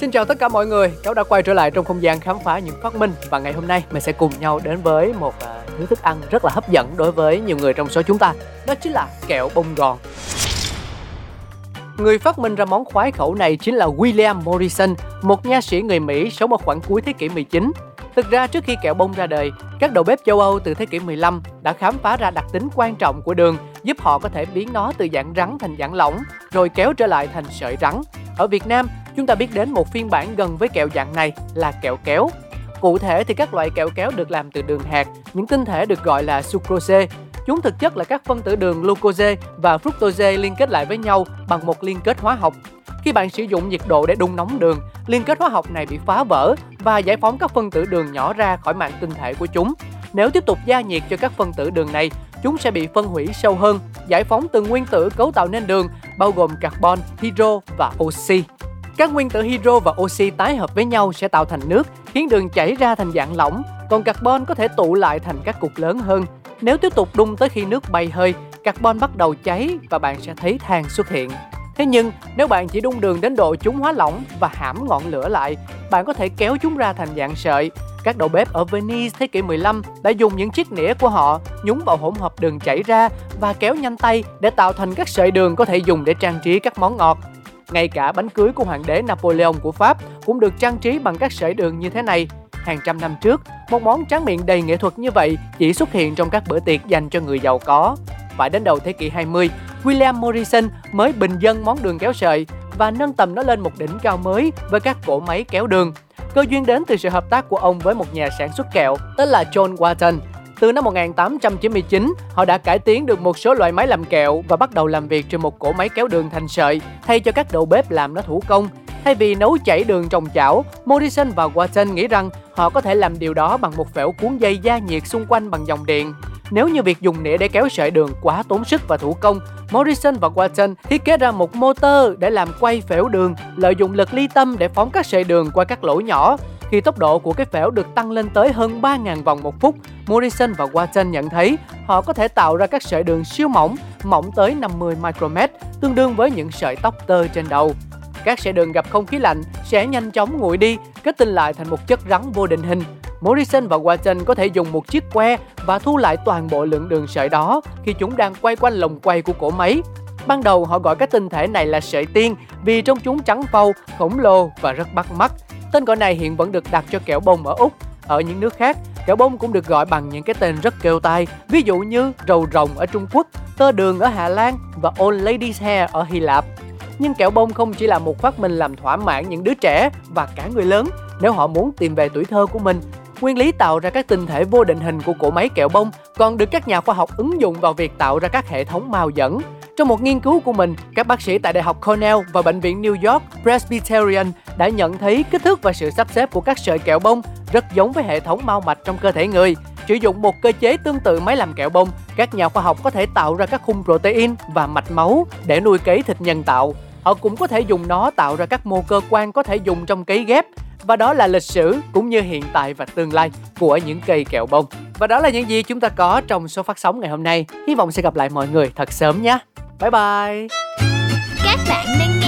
Xin chào tất cả mọi người, cháu đã quay trở lại trong không gian khám phá những phát minh và ngày hôm nay mình sẽ cùng nhau đến với một uh, thứ thức ăn rất là hấp dẫn đối với nhiều người trong số chúng ta, đó chính là kẹo bông gòn. Người phát minh ra món khoái khẩu này chính là William Morrison, một nha sĩ người Mỹ sống ở khoảng cuối thế kỷ 19. Thực ra trước khi kẹo bông ra đời, các đầu bếp châu Âu từ thế kỷ 15 đã khám phá ra đặc tính quan trọng của đường, giúp họ có thể biến nó từ dạng rắn thành dạng lỏng, rồi kéo trở lại thành sợi rắn. Ở Việt Nam, chúng ta biết đến một phiên bản gần với kẹo dạng này là kẹo kéo. Cụ thể thì các loại kẹo kéo được làm từ đường hạt, những tinh thể được gọi là sucrose. Chúng thực chất là các phân tử đường glucose và fructose liên kết lại với nhau bằng một liên kết hóa học. Khi bạn sử dụng nhiệt độ để đun nóng đường, liên kết hóa học này bị phá vỡ và giải phóng các phân tử đường nhỏ ra khỏi mạng tinh thể của chúng. Nếu tiếp tục gia nhiệt cho các phân tử đường này, chúng sẽ bị phân hủy sâu hơn, giải phóng từng nguyên tử cấu tạo nên đường, bao gồm carbon, hydro và oxy. Các nguyên tử hydro và oxy tái hợp với nhau sẽ tạo thành nước, khiến đường chảy ra thành dạng lỏng, còn carbon có thể tụ lại thành các cục lớn hơn. Nếu tiếp tục đun tới khi nước bay hơi, carbon bắt đầu cháy và bạn sẽ thấy than xuất hiện. Thế nhưng, nếu bạn chỉ đun đường đến độ chúng hóa lỏng và hãm ngọn lửa lại, bạn có thể kéo chúng ra thành dạng sợi. Các đầu bếp ở Venice thế kỷ 15 đã dùng những chiếc nĩa của họ nhúng vào hỗn hợp đường chảy ra và kéo nhanh tay để tạo thành các sợi đường có thể dùng để trang trí các món ngọt. Ngay cả bánh cưới của hoàng đế Napoleon của Pháp cũng được trang trí bằng các sợi đường như thế này. Hàng trăm năm trước, một món tráng miệng đầy nghệ thuật như vậy chỉ xuất hiện trong các bữa tiệc dành cho người giàu có. Phải đến đầu thế kỷ 20, William Morrison mới bình dân món đường kéo sợi và nâng tầm nó lên một đỉnh cao mới với các cỗ máy kéo đường. Cơ duyên đến từ sự hợp tác của ông với một nhà sản xuất kẹo tên là John Watson. Từ năm 1899, họ đã cải tiến được một số loại máy làm kẹo và bắt đầu làm việc trên một cỗ máy kéo đường thành sợi thay cho các đầu bếp làm nó thủ công. Thay vì nấu chảy đường trong chảo, Morrison và Watson nghĩ rằng họ có thể làm điều đó bằng một phễu cuốn dây gia nhiệt xung quanh bằng dòng điện. Nếu như việc dùng nĩa để kéo sợi đường quá tốn sức và thủ công, Morrison và Watson thiết kế ra một motor để làm quay phễu đường, lợi dụng lực ly tâm để phóng các sợi đường qua các lỗ nhỏ. Khi tốc độ của cái phễu được tăng lên tới hơn 3.000 vòng một phút, Morrison và Watson nhận thấy họ có thể tạo ra các sợi đường siêu mỏng, mỏng tới 50 micromet, tương đương với những sợi tóc tơ trên đầu. Các sợi đường gặp không khí lạnh sẽ nhanh chóng nguội đi, kết tinh lại thành một chất rắn vô định hình. Morrison và Watson có thể dùng một chiếc que và thu lại toàn bộ lượng đường sợi đó khi chúng đang quay quanh lồng quay của cỗ máy. Ban đầu họ gọi các tinh thể này là sợi tiên vì trong chúng trắng phau, khổng lồ và rất bắt mắt. Tên gọi này hiện vẫn được đặt cho kẹo bông ở Úc. Ở những nước khác, kẹo bông cũng được gọi bằng những cái tên rất kêu tai, ví dụ như rầu rồng ở Trung Quốc, tơ đường ở Hà Lan và Old lady's Hair ở Hy Lạp. Nhưng kẹo bông không chỉ là một phát minh làm thỏa mãn những đứa trẻ và cả người lớn nếu họ muốn tìm về tuổi thơ của mình. Nguyên lý tạo ra các tinh thể vô định hình của cỗ máy kẹo bông còn được các nhà khoa học ứng dụng vào việc tạo ra các hệ thống màu dẫn. Trong một nghiên cứu của mình, các bác sĩ tại Đại học Cornell và Bệnh viện New York Presbyterian đã nhận thấy kích thước và sự sắp xếp của các sợi kẹo bông rất giống với hệ thống mao mạch trong cơ thể người. Sử dụng một cơ chế tương tự máy làm kẹo bông, các nhà khoa học có thể tạo ra các khung protein và mạch máu để nuôi cấy thịt nhân tạo. Họ cũng có thể dùng nó tạo ra các mô cơ quan có thể dùng trong cấy ghép và đó là lịch sử cũng như hiện tại và tương lai của những cây kẹo bông. Và đó là những gì chúng ta có trong số phát sóng ngày hôm nay. Hy vọng sẽ gặp lại mọi người thật sớm nhé. Bye bye. Các bạn đang